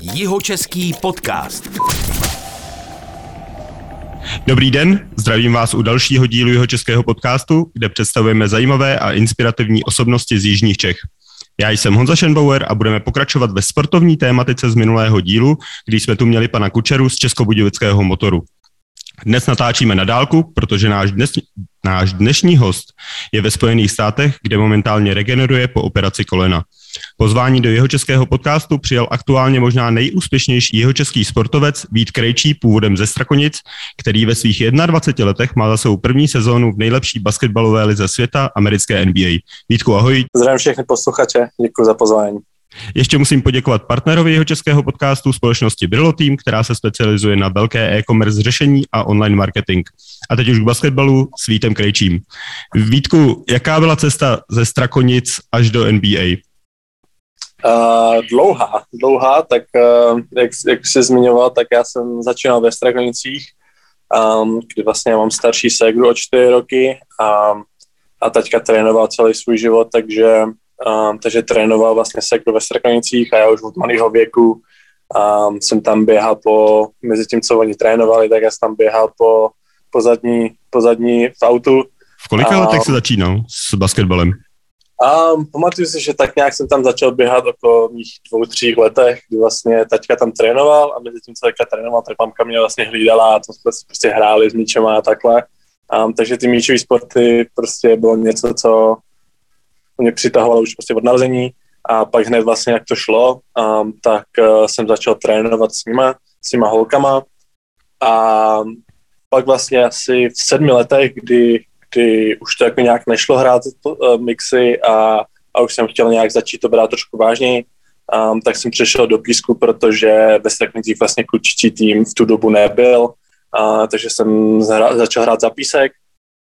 Jihočeský podcast. Dobrý den, zdravím vás u dalšího dílu jeho českého podcastu, kde představujeme zajímavé a inspirativní osobnosti z Jižních Čech. Já jsem Honza Schenbauer a budeme pokračovat ve sportovní tématice z minulého dílu, kdy jsme tu měli pana Kučeru z Českobudějovického motoru. Dnes natáčíme na dálku, protože náš, dnes, náš dnešní host je ve Spojených státech, kde momentálně regeneruje po operaci kolena. Pozvání do jeho českého podcastu přijal aktuálně možná nejúspěšnější jeho český sportovec Vít Krejčí původem ze Strakonic, který ve svých 21 letech má za svou první sezónu v nejlepší basketbalové lize světa americké NBA. Vítku, ahoj. Zdravím všechny posluchače, děkuji za pozvání. Ještě musím poděkovat partnerovi jeho českého podcastu společnosti Brillo Team, která se specializuje na velké e-commerce řešení a online marketing. A teď už k basketbalu s Vítem Krejčím. Vítku, jaká byla cesta ze Strakonic až do NBA? Uh, dlouhá, dlouhá, tak uh, jak, jak jsi zmiňoval, tak já jsem začínal ve Strakonicích, um, kdy vlastně mám starší ségru o čtyři roky a, a teďka trénoval celý svůj život, takže, um, takže trénoval vlastně ségru ve Strakonicích a já už od malého věku um, jsem tam běhal po, mezi tím, co oni trénovali, tak já jsem tam běhal po, po, zadní, po zadní v autu. V kolika letech jsi začínal s basketbalem? A pamatuju si, že tak nějak jsem tam začal běhat okolo mých dvou, tří letech, kdy vlastně taťka tam trénoval a mezi tím, co taťka trénoval, tak mamka mě vlastně hlídala a to jsme prostě hráli s míčem a takhle. Um, takže ty míčové sporty prostě bylo něco, co mě přitahovalo už prostě od narození a pak hned vlastně, jak to šlo, um, tak uh, jsem začal trénovat s nima, s nima holkama a pak vlastně asi v sedmi letech, kdy kdy už to jako nějak nešlo hrát uh, mixy a, a už jsem chtěl nějak začít to brát trošku vážněji, um, tak jsem přešel do Písku, protože ve Straknicích vlastně klučičí tým v tu dobu nebyl, uh, takže jsem zhra, začal hrát za Písek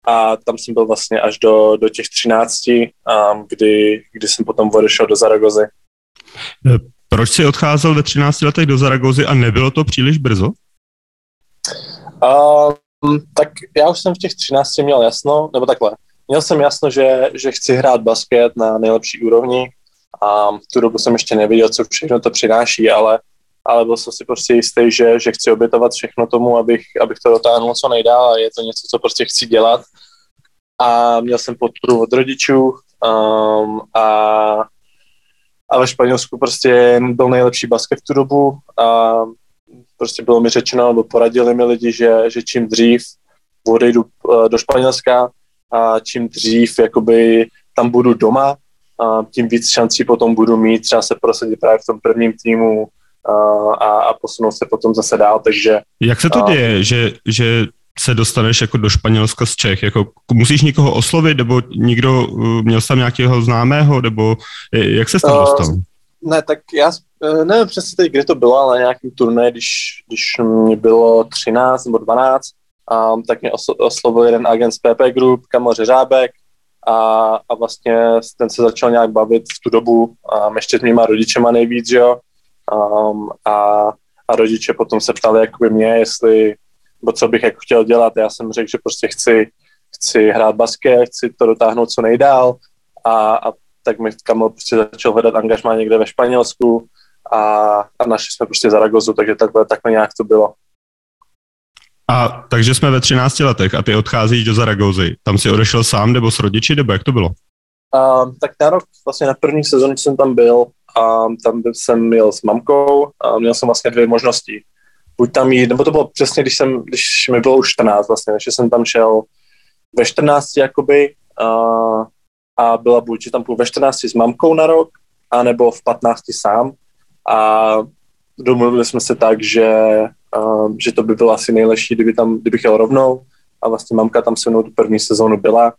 a tam jsem byl vlastně až do, do těch 13, um, kdy, kdy jsem potom odešel do Zaragozy. E, proč jsi odcházel ve 13 letech do Zaragozy a nebylo to příliš brzo? Uh, Mm, tak já už jsem v těch 13 měl jasno, nebo takhle. Měl jsem jasno, že, že chci hrát basket na nejlepší úrovni a v tu dobu jsem ještě nevěděl, co všechno to přináší, ale, ale byl jsem si prostě jistý, že, že chci obětovat všechno tomu, abych, abych to dotáhnul co nejdál a je to něco, co prostě chci dělat. A měl jsem podporu od rodičů um, a, a ve Španělsku prostě byl nejlepší basket v tu dobu a prostě bylo mi řečeno, nebo poradili mi lidi, že, že čím dřív odejdu uh, do Španělska a čím dřív jakoby tam budu doma, a tím víc šancí potom budu mít třeba se prosadit právě v tom prvním týmu a, a posunout se potom zase dál, takže... Jak se to uh, děje, že, že se dostaneš jako do Španělska z Čech? Jako, musíš někoho oslovit, nebo někdo, měl jsi tam nějakého známého, nebo jak se tam dostal? Uh, ne, tak já Eh, nevím přesně teď, kde to bylo, ale na nějakém turné, když, když mě bylo 13 nebo 12, um, tak mě oslovil jeden agent z PP Group, Kamil Řeřábek, a, a vlastně ten se začal nějak bavit v tu dobu, um, ještě s mýma rodičema nejvíc, jo, um, a, a rodiče potom se ptali jakoby mě, jestli, nebo co bych jako chtěl dělat, já jsem řekl, že prostě chci, chci hrát basket, chci to dotáhnout co nejdál. A, a tak mi Kamil prostě začal hledat angažmá někde ve Španělsku, a, a našli jsme prostě Zaragozu, takže takhle, takhle nějak to bylo. A takže jsme ve 13 letech a ty odcházíš do Zaragozy. Tam si odešel sám nebo s rodiči, nebo jak to bylo? Uh, tak na rok, vlastně na první sezóně jsem tam byl, a tam jsem měl s mamkou a měl jsem vlastně dvě možnosti. Buď tam jít, nebo to bylo přesně, když, jsem, když mi bylo už 14 vlastně, že jsem tam šel ve 14 jakoby a, a byla buď, že tam půjdu ve 14 s mamkou na rok, anebo v 15 sám a domluvili jsme se tak, že, uh, že to by bylo asi nejlepší, kdyby tam, kdybych jel rovnou. A vlastně mamka tam se mnou tu první sezónu byla,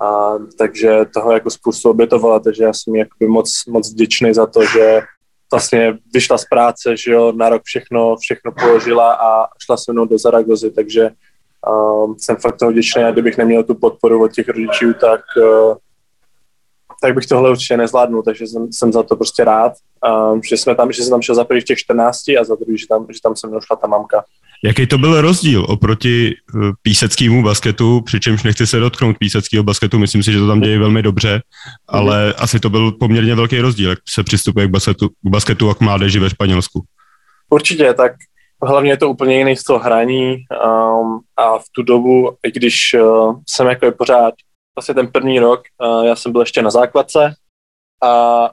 a, takže toho jako spoustu obětovala, takže já jsem jakoby moc, moc vděčný za to, že vlastně vyšla z práce, že jo, na rok všechno, všechno položila a šla se mnou do Zaragozy, takže um, jsem fakt toho vděčný. A kdybych neměl tu podporu od těch rodičů, tak uh, tak bych tohle určitě nezvládnul, takže jsem, jsem za to prostě rád, um, že, jsme tam, že jsem tam šel za první v těch 14 a za druhý, že tam, že tam se mnou šla ta mamka. Jaký to byl rozdíl oproti uh, píseckému basketu, přičemž nechci se dotknout píseckého basketu, myslím si, že to tam děje velmi dobře, ale mm. asi to byl poměrně velký rozdíl, jak se přistupuje k basketu, k basketu a k mládeži ve Španělsku. Určitě, tak hlavně je to úplně jiný styl hraní um, a v tu dobu, i když uh, jsem jako je pořád, vlastně ten první rok, uh, já jsem byl ještě na základce a,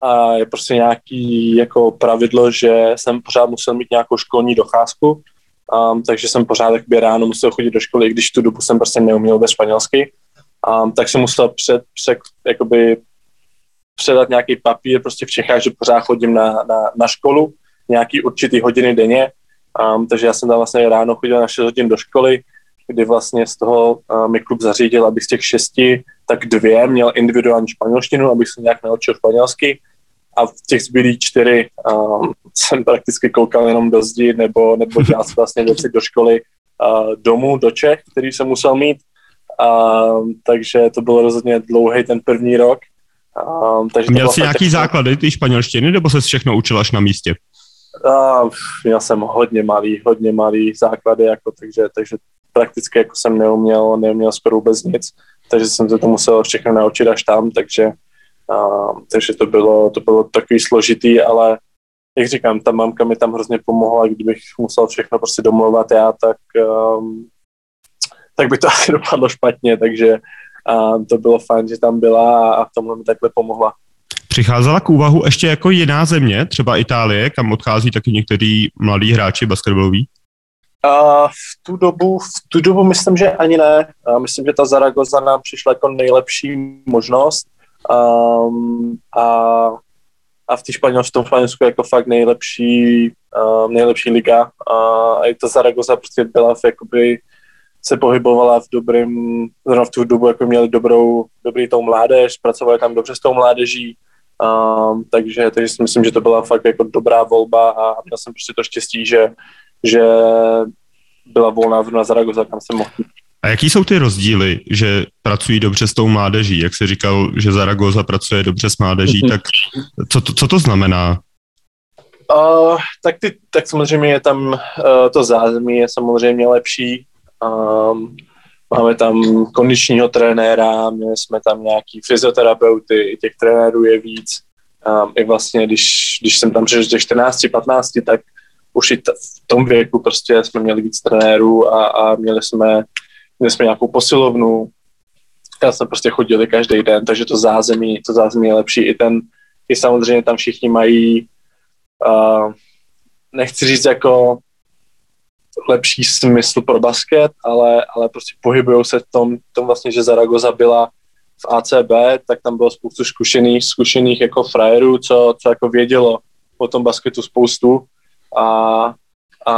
a je prostě nějaký jako pravidlo, že jsem pořád musel mít nějakou školní docházku, um, takže jsem pořád jakoby ráno musel chodit do školy, i když tu dobu jsem prostě neuměl ve španělsky, um, tak jsem musel před, před jakoby předat nějaký papír prostě v Čechách, že pořád chodím na, na, na školu, nějaký určitý hodiny denně, um, takže já jsem tam vlastně ráno chodil na 6 hodin do školy, kdy vlastně z toho uh, mi klub zařídil, abych z těch šesti, tak dvě měl individuální španělštinu, abych se nějak naučil španělsky a v těch zbylých čtyři um, jsem prakticky koukal jenom do zdi nebo, nebo dělal vlastně věci do školy uh, domů, do Čech, který jsem musel mít. Um, takže to bylo rozhodně dlouhý ten první rok. Um, takže Měl jsi nějaký tak... základy ty španělštiny, nebo se všechno učil až na místě? Uh, já jsem hodně malý, hodně malý základy, jako, takže, takže prakticky jako jsem neuměl, neuměl skoro vůbec nic, takže jsem se to musel všechno naučit až tam, takže Um, takže to bylo, to bylo takový složitý, ale jak říkám, ta mamka mi tam hrozně pomohla, kdybych musel všechno prostě domluvat já, tak, um, tak by to asi dopadlo špatně, takže um, to bylo fajn, že tam byla a v tomhle mi takhle pomohla. Přicházela k úvahu ještě jako jiná země, třeba Itálie, kam odchází taky někteří mladí hráči basketbaloví? Uh, v tu dobu, v tu dobu myslím, že ani ne. Uh, myslím, že ta Zaragoza nám přišla jako nejlepší možnost. Um, a, a v té Španělsku, v Španělsku jako fakt nejlepší, um, nejlepší liga. A i ta Zaragoza prostě byla v, jakoby, se pohybovala v dobrým, zrovna v tu dobu jako měli dobrou, dobrý tou mládež, pracovali tam dobře s tou mládeží, um, takže, takže si myslím, že to byla fakt jako dobrá volba a měl jsem prostě to štěstí, že, že byla volná zrovna Zaragoza, kam jsem mohl a jaký jsou ty rozdíly, že pracují dobře s tou mládeží? Jak jsi říkal, že Zaragoza pracuje dobře s mládeží, mhm. tak co to, co to znamená? Uh, tak, ty, tak samozřejmě je tam uh, to zázemí je samozřejmě lepší. Um, máme tam kondičního trenéra, měli jsme tam nějaký fyzioterapeuty, těch trenérů je víc. Um, I vlastně, když, když jsem tam přišel těch 14, 15, tak už i t- v tom věku prostě jsme měli víc trenérů a, a měli jsme měli jsme nějakou posilovnu, já jsme prostě chodili každý den, takže to zázemí, to zázemí je lepší. I ten, i samozřejmě tam všichni mají, uh, nechci říct jako lepší smysl pro basket, ale, ale prostě pohybují se v tom, tom vlastně, že Zaragoza byla v ACB, tak tam bylo spoustu zkušených, zkušených jako frajerů, co, co jako vědělo o tom basketu spoustu a, a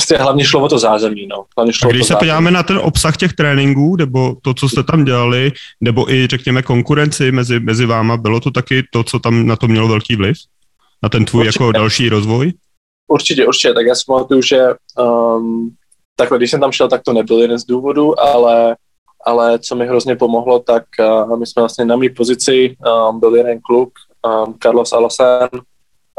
prostě hlavně šlo o to zázemí. No. Hlavně šlo a když se zázemí. podíváme na ten obsah těch tréninků, nebo to, co jste tam dělali, nebo i řekněme konkurenci mezi, mezi váma, bylo to taky to, co tam na to mělo velký vliv? Na ten tvůj určitě. jako další rozvoj? Určitě, určitě. Tak já si pamatuju, že um, takhle, když jsem tam šel, tak to nebyl jeden z důvodů, ale, ale co mi hrozně pomohlo, tak uh, my jsme vlastně na mý pozici, um, byl jeden kluk, um, Carlos Alasan,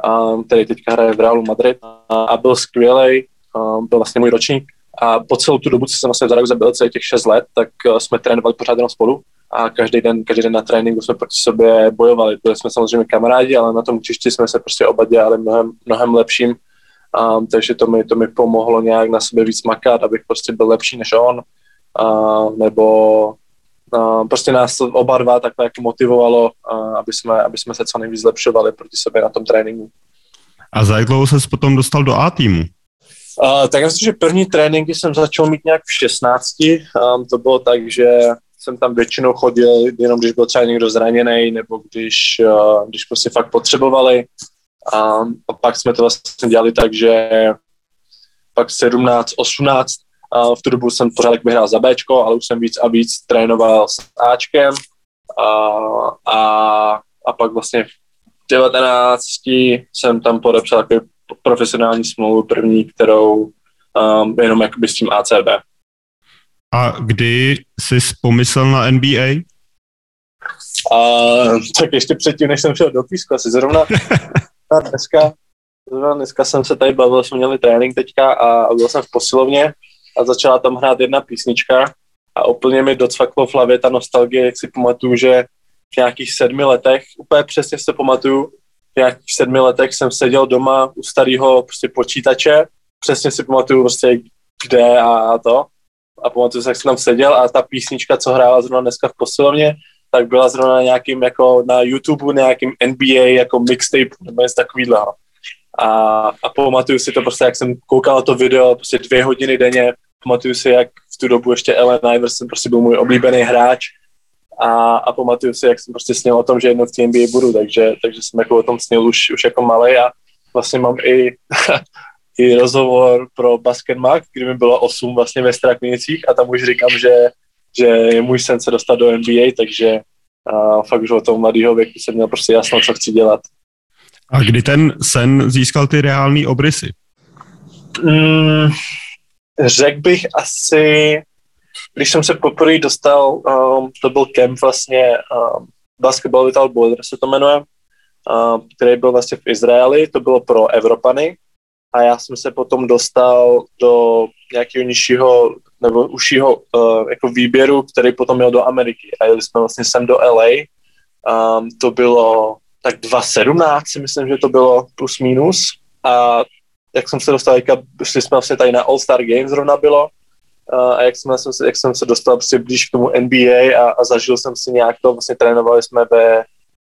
um, který teďka hraje v Realu Madrid a, a byl skvělý, um, byl vlastně můj ročník a po celou tu dobu, co jsem vlastně v Zaragoze byl celých těch 6 let, tak uh, jsme trénovali pořád jenom spolu a každý den, každý den na tréninku jsme proti sobě bojovali. Byli jsme samozřejmě kamarádi, ale na tom učišti jsme se prostě oba dělali mnohem, mnohem lepším, um, takže to mi, to mi pomohlo nějak na sebe víc makat, abych prostě byl lepší než on, uh, nebo uh, prostě nás oba dva takhle jako motivovalo, uh, aby, jsme, aby jsme se co nejvíc zlepšovali proti sobě na tom tréninku. A za jak dlouho ses potom dostal do A týmu? Uh, tak já myslím, že první tréninky jsem začal mít nějak v 16. Um, to bylo tak, že jsem tam většinou chodil, jenom když byl třeba někdo zraněný, nebo když, uh, když prostě fakt potřebovali. Um, a pak jsme to vlastně dělali tak, že pak 17, 18, uh, v tu dobu jsem pořád vyhrál za Bčko, ale už jsem víc a víc trénoval s Ačkem. Uh, a, a pak vlastně v 19 jsem tam podepsal takový profesionální smlouvu první, kterou um, jenom jakoby s tím ACB. A kdy jsi pomyslel na NBA? Uh, tak ještě předtím, než jsem šel do písku, asi zrovna dneska, zrovna dneska jsem se tady bavil, jsme měli trénink teďka a byl jsem v posilovně a začala tam hrát jedna písnička a úplně mi docvaklo v hlavě ta nostalgie, jak si pamatuju, že v nějakých sedmi letech, úplně přesně se pamatuju, jak v sedmi letech jsem seděl doma u starého prostě počítače, přesně si pamatuju prostě kde a, to. A pamatuju se, jak jsem tam seděl a ta písnička, co hrála zrovna dneska v posilovně, tak byla zrovna na nějakým jako na YouTube, nějakým NBA jako mixtape nebo něco takového. A, a pamatuju si to prostě, jak jsem koukal to video prostě dvě hodiny denně, pamatuju si, jak v tu dobu ještě Allen Iverson prostě byl můj oblíbený hráč a, a pamatuju si, jak jsem prostě snil o tom, že jednou v té NBA budu, takže, takže jsem jako o tom snil už, už jako malý a vlastně mám i, i rozhovor pro Basket Mag, kdy mi bylo 8 vlastně ve Straknicích a tam už říkám, že, že je můj sen se dostat do NBA, takže a fakt už od toho mladého věku jsem měl prostě jasno, co chci dělat. A kdy ten sen získal ty reální obrysy? Mm, řekl bych asi, když jsem se poprvé dostal, um, to byl kemp vlastně um, Basketball Without Borders se to jmenuje, um, který byl vlastně v Izraeli, to bylo pro Evropany. A já jsem se potom dostal do nějakého nižšího nebo užšího uh, jako výběru, který potom měl do Ameriky. A jeli jsme vlastně sem do LA. Um, to bylo tak 2.17 si myslím, že to bylo plus minus. A jak jsem se dostal, jsme vlastně tady na All-Star Games zrovna bylo a jak jsem, jak jsem se dostal prostě blíž k tomu NBA a, a zažil jsem si nějak to, vlastně trénovali jsme ve,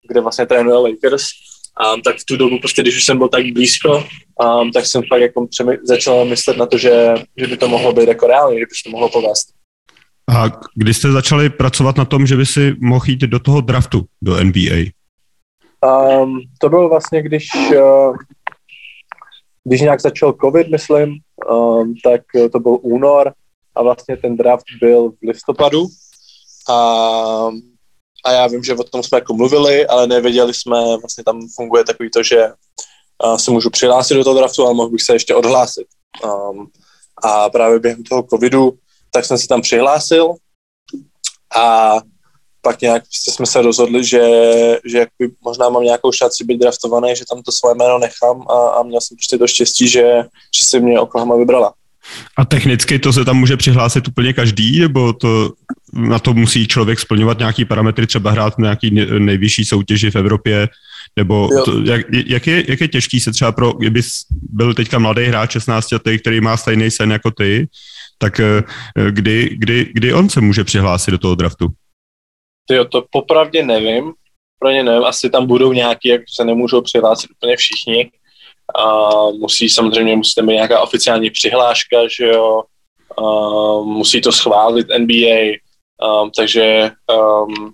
kde vlastně trénovali Lakers, um, tak v tu dobu prostě, když už jsem byl tak blízko, um, tak jsem fakt jako přemy, začal myslet na to, že, že by to mohlo být jako reálně, že by to mohlo povést. A kdy jste začali pracovat na tom, že by si mohl jít do toho draftu, do NBA? Um, to bylo vlastně, když, uh, když nějak začal covid, myslím, um, tak to byl únor a vlastně ten draft byl v listopadu a, a já vím, že o tom jsme jako mluvili, ale nevěděli jsme, vlastně tam funguje takový to, že uh, se můžu přihlásit do toho draftu, ale mohl bych se ještě odhlásit. Um, a právě během toho covidu tak jsem se tam přihlásil a pak nějak prostě jsme se rozhodli, že, že jakoby možná mám nějakou šanci být draftovaný, že tam to svoje jméno nechám a, a měl jsem prostě to štěstí, že, že si mě Oklahoma vybrala. A technicky to se tam může přihlásit úplně každý, nebo to na to musí člověk splňovat nějaký parametry, třeba hrát na nějaký nejvyšší soutěži v Evropě, nebo to, jak, jak, je, jak je těžký se třeba pro, kdyby byl teďka mladý hráč 16 letý, který má stejný sen jako ty, tak eh, kdy, kdy, kdy on se může přihlásit do toho draftu? Jo, to popravdě nevím. Pro ně nevím, asi tam budou nějaký, jak se nemůžou přihlásit úplně všichni. A musí samozřejmě, musí mít nějaká oficiální přihláška, že jo. A musí to schválit NBA, um, takže um,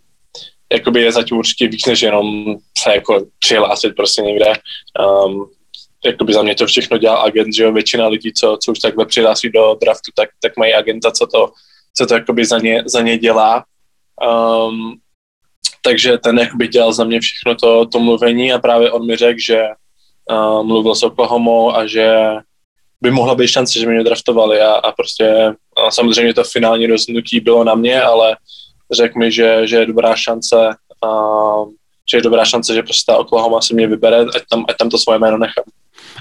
jakoby je zatím určitě víc, než jenom se jako přihlásit prostě někde. Um, jakoby za mě to všechno dělá agent, že jo, většina lidí, co, co už takhle přihlásí do draftu, tak, tak mají agenta, co to, co to jakoby za ně, za ně dělá Um, takže ten jakoby dělal za mě všechno to, to mluvení a právě on mi řekl, že uh, mluvil s Oklahoma a že by mohla být šance, že by mě draftovali a, a prostě a samozřejmě to finální rozhodnutí bylo na mě, ale řekl mi, že, že je dobrá šance, uh, že je dobrá šance, že prostě ta Oklahoma si mě vybere, ať tam, ať tam to svoje jméno nechám.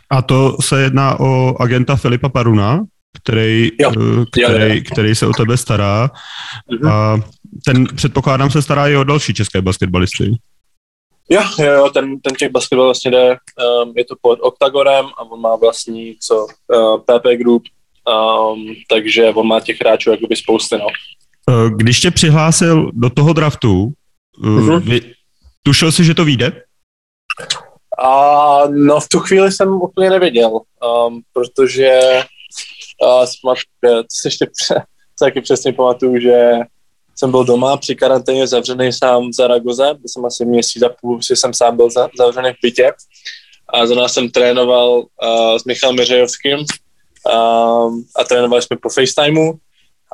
A to se jedná o agenta Filipa Paruna, který, jo. Eh, který, jo, jo. který se o tebe stará. Mhm. A ten, předpokládám, se stará i o další české basketbalisty. Jo, jo, jo ten, ten těch basketbal vlastně jde, um, je to pod Octagorem a on má vlastní, co, uh, eh, PP Group, um, takže on má těch hráčů jakoby spousty, no. Eh, když tě přihlásil do toho draftu, uh-huh. vy, tušil jsi, že to vyjde? A, no v tu chvíli jsem úplně nevěděl, um, protože uh, si ještě taky přesně pamatuju, že jsem byl doma při karanténě zavřený sám v Zaragoze, byl jsem asi měsíc a půl, že jsem sám byl za, zavřený v bytě. A za nás jsem trénoval uh, s Michalem Miřejovským um, a trénovali jsme po FaceTimeu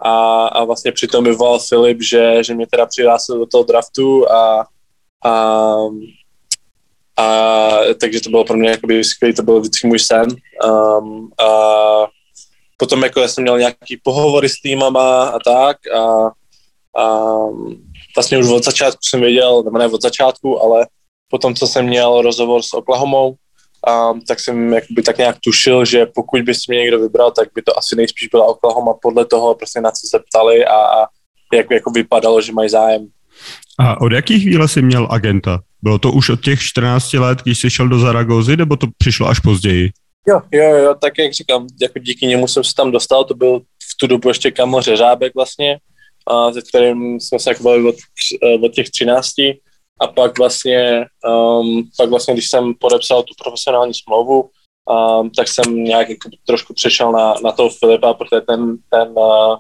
a, a vlastně přitom mi volal Filip, že, že mě teda přihlásil do toho draftu a, a, a takže to bylo pro mě jakoby skvělý, to byl vždycky můj sen. Um, a potom jako já jsem měl nějaký pohovory s týmama a tak a a vlastně už od začátku jsem věděl, nebo ne od začátku, ale potom, co jsem měl rozhovor s Oklahomou, a, tak jsem jakoby tak nějak tušil, že pokud by si mě někdo vybral, tak by to asi nejspíš byla Oklahoma podle toho, prostě na co se ptali a, a jak jako vypadalo, že mají zájem. A od jakých chvíle jsi měl agenta? Bylo to už od těch 14 let, když jsi šel do Zaragozy, nebo to přišlo až později? Jo, jo, jo, tak jak říkám, jako díky němu jsem se tam dostal, to byl v tu dobu ještě Kamo Řeřábek vlastně, a se kterým jsme se jako bavili od, eh, od těch 13. A pak vlastně, um, pak vlastně, když jsem podepsal tu profesionální smlouvu, um, tak jsem nějak jako trošku přešel na, na toho Filipa, protože ten, ten uh,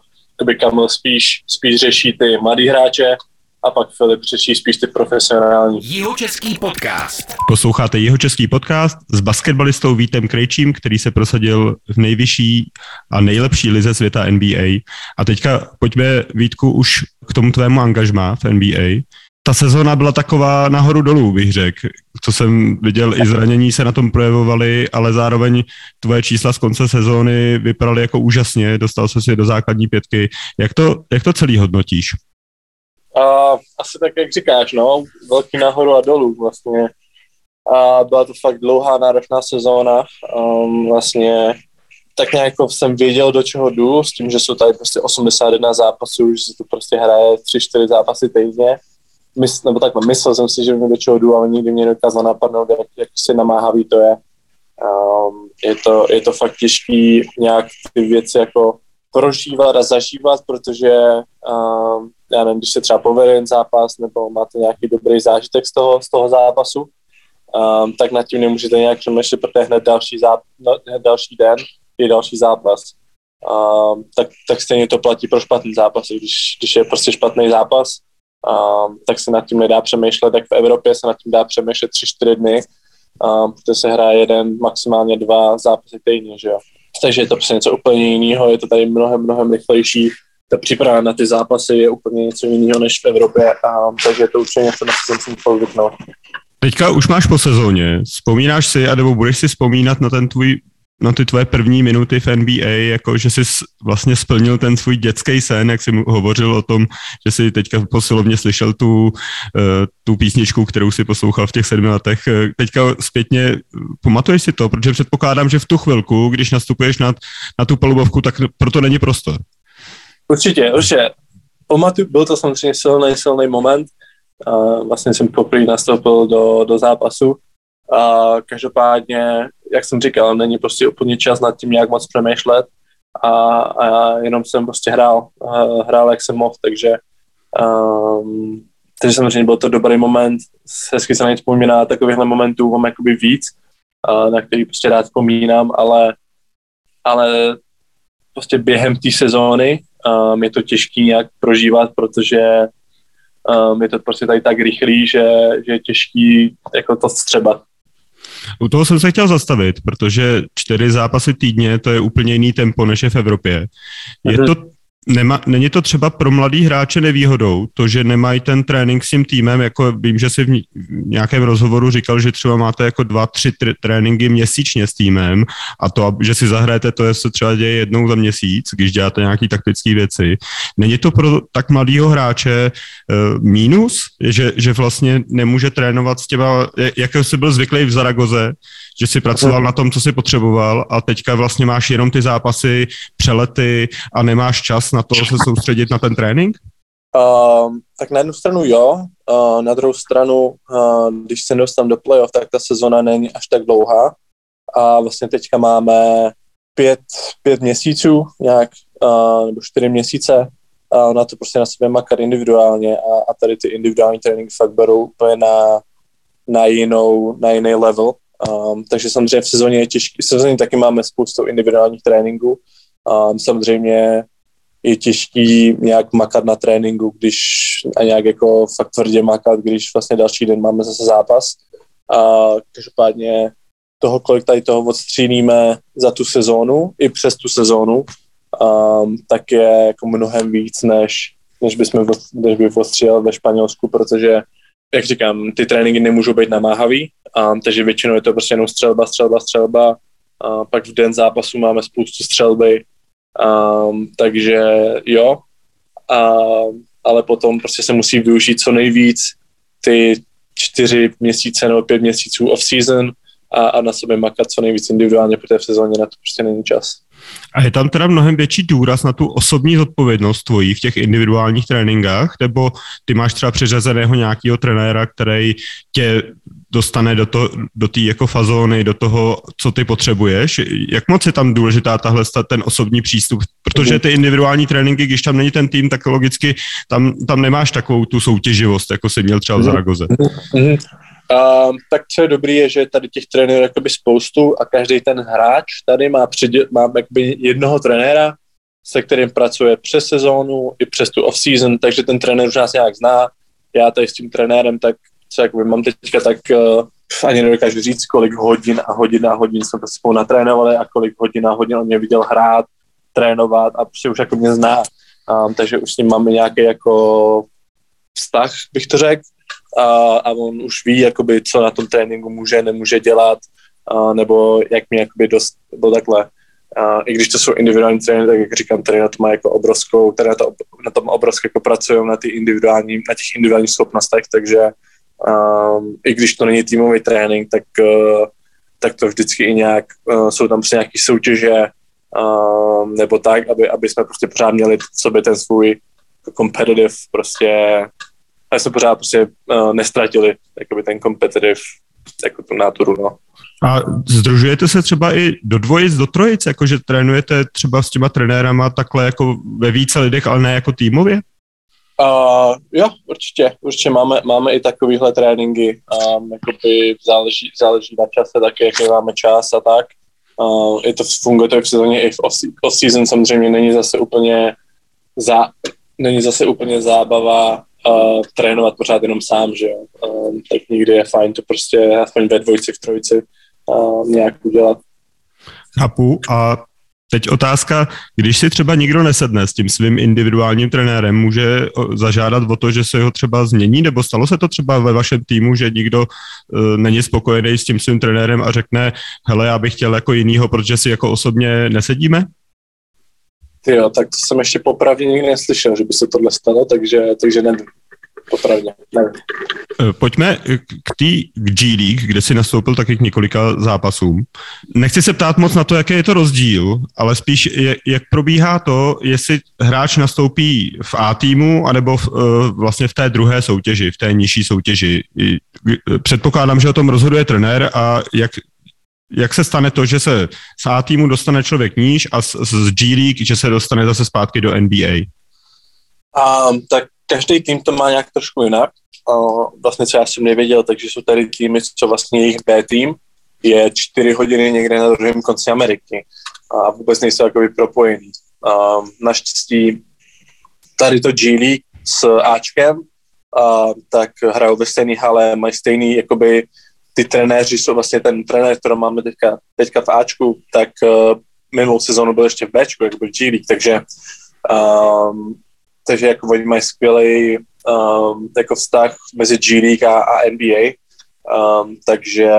Kamil spíš, spíš řeší ty mladý hráče, a pak Filip řeší spíš ty profesionální. Jihočeský podcast. Posloucháte Jihočeský podcast s basketbalistou Vítem Krejčím, který se prosadil v nejvyšší a nejlepší lize světa NBA. A teďka pojďme, Vítku, už k tomu tvému angažmá v NBA. Ta sezóna byla taková nahoru dolů, bych řekl. Co jsem viděl, i zranění se na tom projevovaly, ale zároveň tvoje čísla z konce sezóny vypadaly jako úžasně, dostal se si do základní pětky. Jak to, jak to celý hodnotíš? A asi tak, jak říkáš, no, velký nahoru a dolů vlastně. A byla to fakt dlouhá, náročná sezóna. Um, vlastně tak nějak jsem věděl, do čeho jdu, s tím, že jsou tady prostě 81 zápasů, že se to prostě hraje 3-4 zápasy týdně. Mysl, nebo takhle, myslel jsem si, že vím, do čeho jdu, ale nikdy mě dokázal napadnout, jak, jak si namáhavý to je. Um, je, to, je to fakt těžký nějak ty věci jako prožívat a zažívat, protože um, já nevím, když se třeba povede jen zápas nebo máte nějaký dobrý zážitek z toho, z toho zápasu, um, tak nad tím nemůžete nějak přemýšlet, protože hned další, záp, no, hned další den je další zápas. Um, tak, tak stejně to platí pro špatný zápas. Když, když je prostě špatný zápas, um, tak se nad tím nedá přemýšlet, tak v Evropě se nad tím dá přemýšlet 3-4 dny, um, protože se hraje jeden, maximálně dva zápasy týdně, že jo. Takže je to prostě něco úplně jiného, je to tady mnohem, mnohem rychlejší, ta příprava na ty zápasy je úplně něco jiného než v Evropě, a, takže je to určitě něco, na co jsem si musel. Teďka už máš po sezóně. Vzpomínáš si, nebo budeš si vzpomínat na ten tvůj na ty tvoje první minuty v NBA, jako že jsi vlastně splnil ten svůj dětský sen, jak jsi hovořil o tom, že jsi teďka posilovně slyšel tu, eh, tu písničku, kterou si poslouchal v těch sedmi letech. Eh, teďka zpětně pamatuješ si to, protože předpokládám, že v tu chvilku, když nastupuješ na, na tu palubovku, tak proto není prostor. Určitě, určitě. Pamatuju, byl to samozřejmě silný, silný moment. Uh, vlastně jsem poprvé nastoupil do, do zápasu. A každopádně, jak jsem říkal, není prostě úplně čas nad tím nějak moc přemýšlet a, a jenom jsem prostě hrál, uh, hrál jak jsem mohl, takže um, takže samozřejmě byl to dobrý moment, hezky se na vzpomíná, takovýchhle momentů mám jakoby víc, uh, na který prostě rád vzpomínám, ale, ale prostě během té sezóny um, je to těžký nějak prožívat, protože um, je to prostě tady tak rychlý, že, že je těžký jako to střebat. U toho jsem se chtěl zastavit, protože čtyři zápasy týdně, to je úplně jiný tempo, než je v Evropě. Je mhm. to Nema, není to třeba pro mladý hráče nevýhodou, to, že nemají ten trénink s tím týmem, jako vím, že si v nějakém rozhovoru říkal, že třeba máte jako dva, tři tréninky měsíčně s týmem a to, že si zahrajete, to je se třeba děje jednou za měsíc, když děláte nějaké taktické věci. Není to pro tak mladého hráče uh, mínus, že, že vlastně nemůže trénovat s těma, jak jsi byl zvyklý v Zaragoze, že jsi pracoval na tom, co jsi potřeboval a teďka vlastně máš jenom ty zápasy, přelety a nemáš čas na to se soustředit na ten trénink? Uh, tak na jednu stranu jo, uh, na druhou stranu, uh, když se dostám do playoff, tak ta sezona není až tak dlouhá a vlastně teďka máme pět, pět měsíců, nějak, uh, nebo čtyři měsíce uh, na to prostě na sebe makat individuálně a, a tady ty individuální tréninky fakt berou úplně na, na, jinou, na jiný level Um, takže samozřejmě v sezóně je těžké, v sezóně taky máme spoustu individuálních tréninků. Um, samozřejmě je těžký nějak makat na tréninku, když a nějak jako fakt tvrdě makat, když vlastně další den máme zase zápas. A každopádně toho, kolik tady toho odstříníme za tu sezónu, i přes tu sezónu, um, tak je jako mnohem víc, než, než, bychom, než by odstřílel ve Španělsku, protože jak říkám, ty tréninky nemůžou být namáhavý, a, takže většinou je to prostě jenom střelba, střelba, střelba. A pak v den zápasu máme spoustu střelby, a, takže jo, a, ale potom prostě se musí využít co nejvíc ty čtyři měsíce nebo pět měsíců off-season a, a na sobě makat co nejvíc individuálně, protože v sezóně na to prostě není čas. A je tam teda mnohem větší důraz na tu osobní zodpovědnost tvojí v těch individuálních tréninkách, nebo ty máš třeba přiřazeného nějakého trenéra, který tě dostane do, to, do té jako fazóny, do toho, co ty potřebuješ. Jak moc je tam důležitá tahle ten osobní přístup? Protože ty individuální tréninky, když tam není ten tým, tak logicky tam, tam nemáš takovou tu soutěživost, jako jsi měl třeba v Zaragoze. Uh, tak co je dobrý, je, že tady těch trenérů jakoby spoustu a každý ten hráč tady má, předě- má jakoby jednoho trenéra, se kterým pracuje přes sezónu i přes tu off-season, takže ten trenér už nás nějak zná. Já tady s tím trenérem, tak co jakoby mám teďka, tak uh, ani nedokážu říct, kolik hodin a hodin a hodin jsme spolu natrénovali a kolik hodin a hodin on mě viděl hrát, trénovat a prostě už jako mě zná. Um, takže už s ním máme nějaký jako vztah, bych to řekl a, a on už ví, jakoby, co na tom tréninku může, nemůže dělat, a, nebo jak mi jakoby dost, nebo takhle. A, I když to jsou individuální tréninky, tak jak říkám, tady na to má jako obrovskou, tady na, to, na tom obrovsky jako pracují na, ty individuální, na těch individuálních schopnostech, takže um, i když to není týmový trénink, tak, uh, tak to vždycky i nějak, uh, jsou tam prostě nějaké soutěže, um, nebo tak, aby, aby jsme prostě pořád měli v sobě ten svůj competitive prostě ale jsme pořád prostě uh, nestratili jakoby ten competitive jako tu náturu, no. A združujete se třeba i do dvojic, do trojic, jakože trénujete třeba s těma trenérama takhle jako ve více lidech, ale ne jako týmově? Uh, jo, určitě, určitě máme, máme i takovýhle tréninky, um, jakoby záleží, záleží na čase taky, jaký máme čas a tak. Uh, je to, funguje to i v sezóně, i v off-season samozřejmě není zase úplně za, není zase úplně zábava uh, trénovat pořád jenom sám, že jo. Um, tak někdy je fajn to prostě aspoň ve dvojci, v trojici uh, nějak udělat. Chápu a Teď otázka, když si třeba nikdo nesedne s tím svým individuálním trenérem, může zažádat o to, že se ho třeba změní, nebo stalo se to třeba ve vašem týmu, že nikdo uh, není spokojený s tím svým trenérem a řekne, hele, já bych chtěl jako jinýho, protože si jako osobně nesedíme? Ty jo, tak to jsem ještě popravdě nikdy neslyšel, že by se tohle stalo, takže, takže nevím. Popravdě, nevím. Eh, pojďme k té G League, kde si nastoupil taky k několika zápasům. Nechci se ptát moc na to, jaký je to rozdíl, ale spíš jak probíhá to, jestli hráč nastoupí v A týmu, anebo v, eh, vlastně v té druhé soutěži, v té nižší soutěži. Předpokládám, že o tom rozhoduje trenér a jak jak se stane to, že se z A týmu dostane člověk níž a z, z G League, že se dostane zase zpátky do NBA? Um, tak každý tým to má nějak trošku jinak. Uh, vlastně co já jsem nevěděl, takže jsou tady týmy, co vlastně jejich B tým je čtyři hodiny někde na druhém konci Ameriky a vůbec nejsou jakoby propojený. Um, naštěstí tady to G League s Ačkem, uh, tak hrajou ve stejné hale, mají stejný jakoby ty trenéři jsou vlastně ten trenér, který máme teďka, teďka v Ačku, tak uh, minulou sezónu byl ještě v Bčku, jako byl G League, takže, um, takže jako oni mají skvělý um, jako vztah mezi G League a, a NBA, um, takže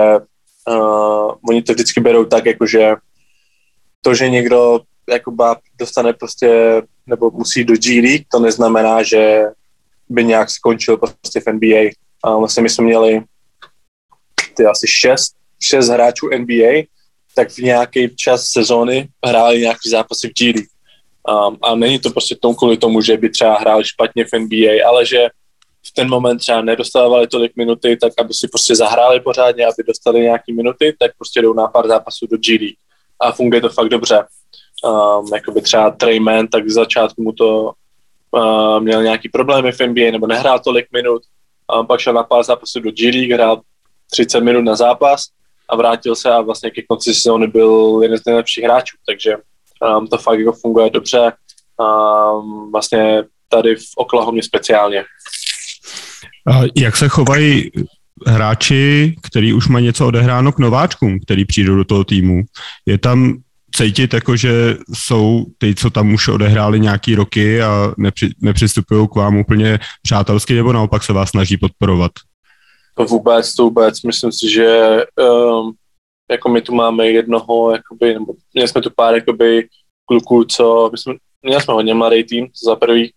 uh, oni to vždycky berou tak, jako že to, že někdo jako dostane prostě nebo musí do G League, to neznamená, že by nějak skončil prostě v NBA. Um, vlastně my jsme měli ty asi šest, šest hráčů NBA, tak v nějaký čas sezóny hráli nějaký zápasy v G League. Um, a není to prostě tomu kvůli tomu, že by třeba hráli špatně v NBA, ale že v ten moment třeba nedostávali tolik minuty, tak aby si prostě zahráli pořádně, aby dostali nějaký minuty, tak prostě jdou na pár zápasů do G. A funguje to fakt dobře. Um, jakoby třeba Treyman, tak z začátku mu to uh, měl nějaký problémy v NBA, nebo nehrál tolik minut, um, pak šel na pár zápasů do G League, hrál 30 minut na zápas a vrátil se a vlastně ke konci sezóny byl jeden z nejlepších hráčů, takže um, to fakt jako funguje dobře. Um, vlastně tady v Oklahoma speciálně. A jak se chovají hráči, který už mají něco odehráno k nováčkům, který přijdou do toho týmu? Je tam cítit, jako, že jsou ty, co tam už odehráli nějaký roky a nepři, nepřistupují k vám úplně přátelsky, nebo naopak se vás snaží podporovat? To vůbec, to vůbec. Myslím si, že um, jako my tu máme jednoho, jakoby, nebo měli jsme tu pár jakoby, kluků, co, my jsme, měli jsme hodně mladý tým za prvý,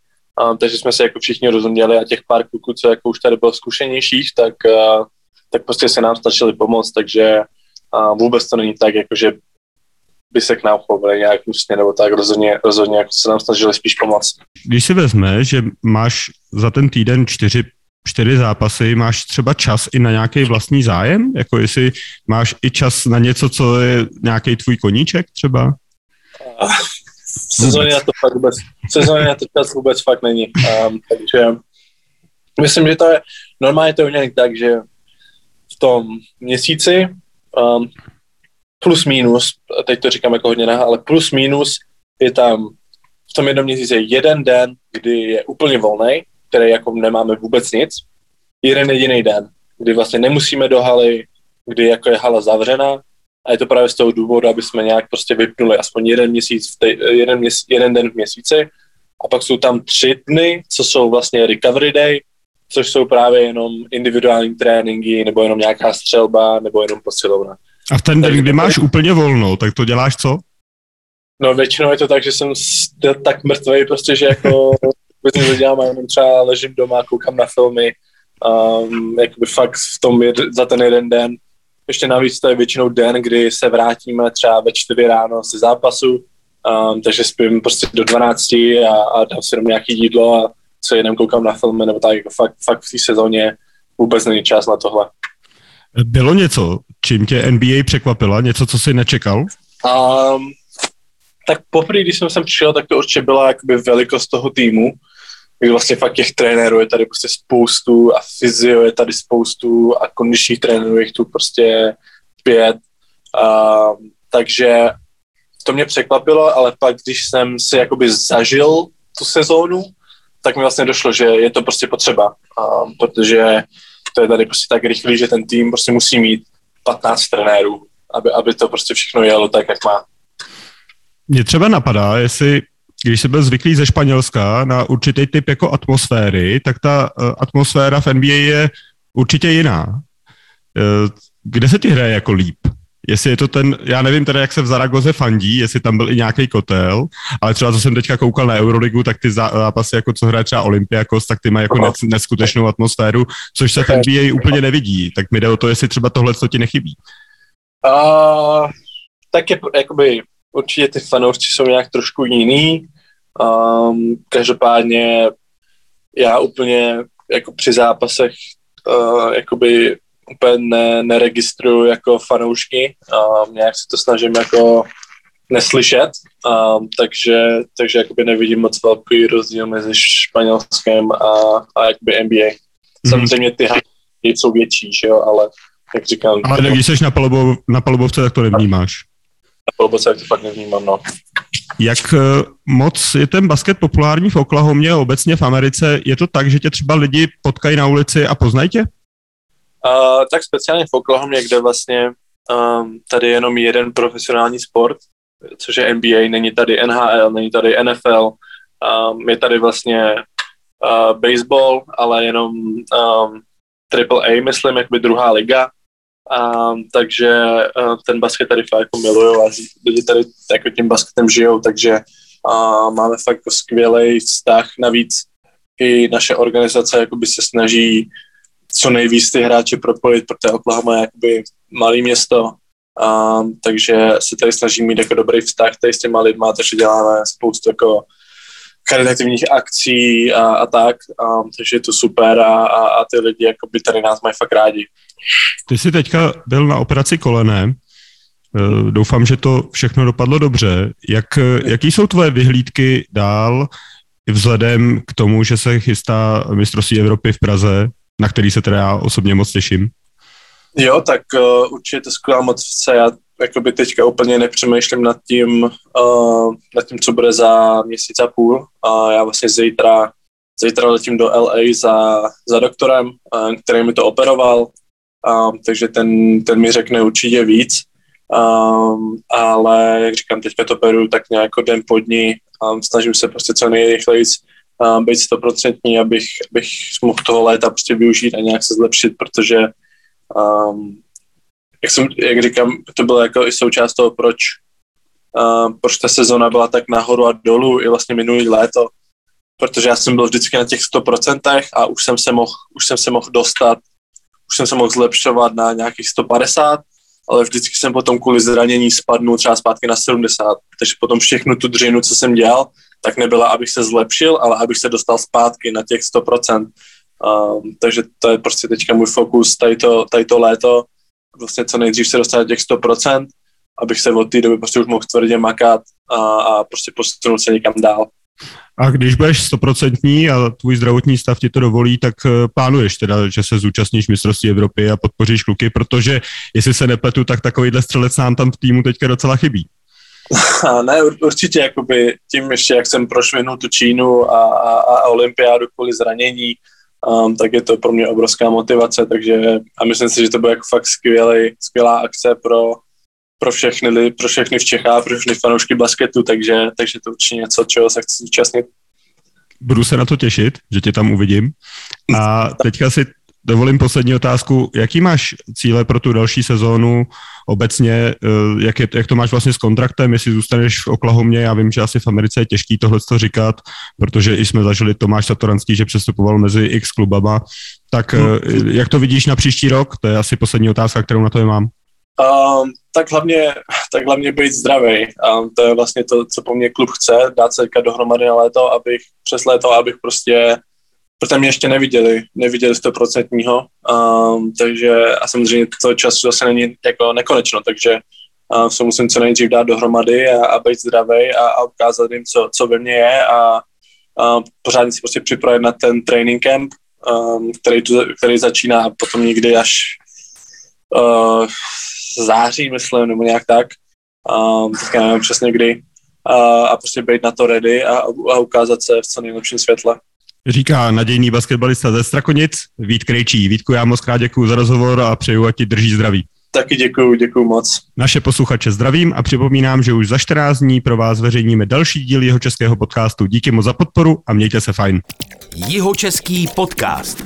um, takže jsme se jako všichni rozuměli a těch pár kluků, co jako už tady bylo zkušenějších, tak, uh, tak prostě se nám stačili pomoct, takže uh, vůbec to není tak, jako že vysek na uchovali nějak hnusně nebo tak, rozhodně, rozhodně jako se nám snažili spíš pomoct. Když si vezme, že máš za ten týden čtyři čtyři zápasy, máš třeba čas i na nějaký vlastní zájem? Jako jestli máš i čas na něco, co je nějaký tvůj koníček třeba? V sezóně na to fakt vůbec, v sezóně na to čas vůbec fakt není. Um, takže myslím, že to je, normálně to je nějak tak, že v tom měsíci um, plus minus, teď to říkám jako hodně naha, ale plus minus je tam v tom jednom měsíci jeden den, kdy je úplně volný, který jako nemáme vůbec nic, jeden jediný den, kdy vlastně nemusíme do haly, kdy jako je hala zavřena a je to právě z toho důvodu, aby jsme nějak prostě vypnuli aspoň jeden měsíc, v tej, jeden, měsíc, jeden den v měsíci a pak jsou tam tři dny, co jsou vlastně recovery day, což jsou právě jenom individuální tréninky, nebo jenom nějaká střelba, nebo jenom posilovna. A v ten den, kdy máš úplně volno, tak to děláš co? No většinou je to tak, že jsem tak mrtvý, prostě, že jako vůbec nic nedělám jenom třeba ležím doma, koukám na filmy, um, jakoby fakt v tom jed, za ten jeden den. Ještě navíc to je většinou den, kdy se vrátíme třeba ve čtyři ráno ze zápasu, um, takže spím prostě do 12 a, a dám si jenom nějaký jídlo a co jenom koukám na filmy, nebo tak jako fakt, fakt v té sezóně vůbec není čas na tohle. Bylo něco, čím tě NBA překvapila? Něco, co jsi nečekal? Um, tak poprvé, když jsem sem přišel, tak to určitě byla jakoby velikost toho týmu, kdy vlastně fakt těch trenérů je tady prostě spoustu a fyzio je tady spoustu a kondičních trenérů je tu prostě pět. Um, takže to mě překvapilo, ale pak, když jsem si jakoby zažil tu sezónu, tak mi vlastně došlo, že je to prostě potřeba, um, protože to je tady prostě tak rychlý, že ten tým prostě musí mít 15 trenérů, aby, aby to prostě všechno jelo tak, jak má. Mě třeba napadá, jestli když jsi byl zvyklý ze Španělska na určitý typ jako atmosféry, tak ta uh, atmosféra v NBA je určitě jiná. Uh, kde se ti hraje jako líp? Jestli je to ten, já nevím teda, jak se v Zaragoze fandí, jestli tam byl i nějaký kotel, ale třeba co jsem teďka koukal na Euroligu, tak ty zápasy, jako co hraje třeba Olympiakos, tak ty mají jako neskutečnou atmosféru, což se v NBA úplně nevidí. Tak mi jde o to, jestli třeba tohle co ti nechybí. Uh, tak je, jakoby, určitě ty fanoušci jsou nějak trošku jiný. Um, každopádně já úplně jako při zápasech uh, jakoby úplně ne, neregistruju jako fanoušky, um, nějak si to snažím jako neslyšet, um, takže, takže jakoby nevidím moc velký rozdíl mezi Španělskem a, a jakoby NBA. Mm-hmm. Samozřejmě ty jsou větší, že jo, ale jak říkám... Ale když jsi na, palubov, na palubovce, tak to nevnímáš. Na palubovce, tak to fakt nevnímám, no. Jak eh, moc je ten basket populární v Oklahomě a obecně v Americe? Je to tak, že tě třeba lidi potkají na ulici a poznají tě? Uh, tak speciálně v Oklahomě, kde vlastně um, tady je jenom jeden profesionální sport, což je NBA, není tady NHL, není tady NFL, um, je tady vlastně uh, baseball, ale jenom um, AAA, myslím, jakoby druhá liga, um, takže uh, ten basket tady fakt jako milují a lidi tady jako tím basketem žijou, takže uh, máme fakt jako skvělý vztah, navíc i naše organizace jakoby se snaží co nejvíc ty hráče propojit, protože Oklahoma je jakoby malý město, um, takže se tady snaží mít jako dobrý vztah tady s těma lidma, takže děláme spoustu jako charitativních akcí a, a tak, um, takže je to super a, a, a ty lidi jakoby tady nás mají fakt rádi. Ty jsi teďka byl na operaci kolene, eh, doufám, že to všechno dopadlo dobře. Jak, jaký jsou tvoje vyhlídky dál vzhledem k tomu, že se chystá mistrovství Evropy v Praze na který se teda já osobně moc těším. Jo, tak uh, určitě to skvělá moc. Já jakoby teďka úplně nepřemýšlím nad tím, uh, nad tím, co bude za měsíc a půl. A já vlastně zítra, zítra letím do LA za, za doktorem, uh, který mi to operoval, uh, takže ten, ten mi řekne určitě víc. Um, ale jak říkám, teďka to beru tak nějak den po dní um, snažím se prostě co nejrychleji uh, být stoprocentní, abych, abych mohl toho léta prostě využít a nějak se zlepšit, protože um, jak, jsem, jak říkám, to bylo jako i součást toho, proč, uh, proč ta sezona byla tak nahoru a dolů i vlastně minulý léto, protože já jsem byl vždycky na těch 100% a už jsem se mohl, už jsem se mohl dostat, už jsem se mohl zlepšovat na nějakých 150 ale vždycky jsem potom kvůli zranění spadnul třeba zpátky na 70, takže potom všechnu tu dřinu, co jsem dělal, tak nebyla, abych se zlepšil, ale abych se dostal zpátky na těch 100%. Um, takže to je prostě teďka můj fokus, tady to, tady to léto, vlastně co nejdřív se dostat na těch 100%, abych se od té doby prostě už mohl tvrdě makat a, a prostě posunout se někam dál. A když budeš stoprocentní a tvůj zdravotní stav ti to dovolí, tak eh, plánuješ teda, že se zúčastníš mistrovství Evropy a podpoříš kluky, protože jestli se nepletu, tak takovýhle střelec nám tam v týmu teďka docela chybí. ne, určitě, jakoby tím ještě, jak jsem prošvihnul tu Čínu a, a, a olympiádu kvůli zranění, um, tak je to pro mě obrovská motivace, takže a myslím si, že to bude jako fakt skvělý, skvělá akce pro, pro všechny, pro všechny v Čechách, pro všechny fanoušky basketu, takže, takže to určitě něco, čeho se chci zúčastnit. Budu se na to těšit, že tě tam uvidím. A teďka si dovolím poslední otázku. Jaký máš cíle pro tu další sezónu obecně? Eh, jak, je, jak to máš vlastně s kontraktem? Jestli zůstaneš v Oklahomě, já vím, že asi v Americe je těžký tohle říkat, protože i jsme zažili Tomáš Satoranský, že přestupoval mezi x klubama. Tak eh, jak to vidíš na příští rok? To je asi poslední otázka, kterou na to mám. Um, tak, hlavně, tak hlavně být zdravý. Um, to je vlastně to, co po mně klub chce, dát se dohromady na léto, abych přes léto, abych prostě, protože mě ještě neviděli, neviděli stoprocentního, um, takže a samozřejmě to času zase není jako nekonečno, takže um, se musím co nejdřív dát dohromady a, a být zdravý a, a ukázat jim, co, co ve mně je a, a pořádně si prostě připravit na ten training camp, um, který, tu, který začíná potom někdy až uh, září, myslím, nebo nějak tak. Um, teďka nevím přesně kdy. Uh, a prostě být na to ready a, a ukázat se v co nejlepším světle. Říká nadějný basketbalista ze Strakonic, Vít Krejčí. Vítku, já moc krát děkuji za rozhovor a přeju, ať ti drží zdraví. Taky děkuji, děkuji moc. Naše posluchače zdravím a připomínám, že už za 14 dní pro vás zveřejníme další díl jeho českého podcastu. Díky moc za podporu a mějte se fajn. Jeho český podcast.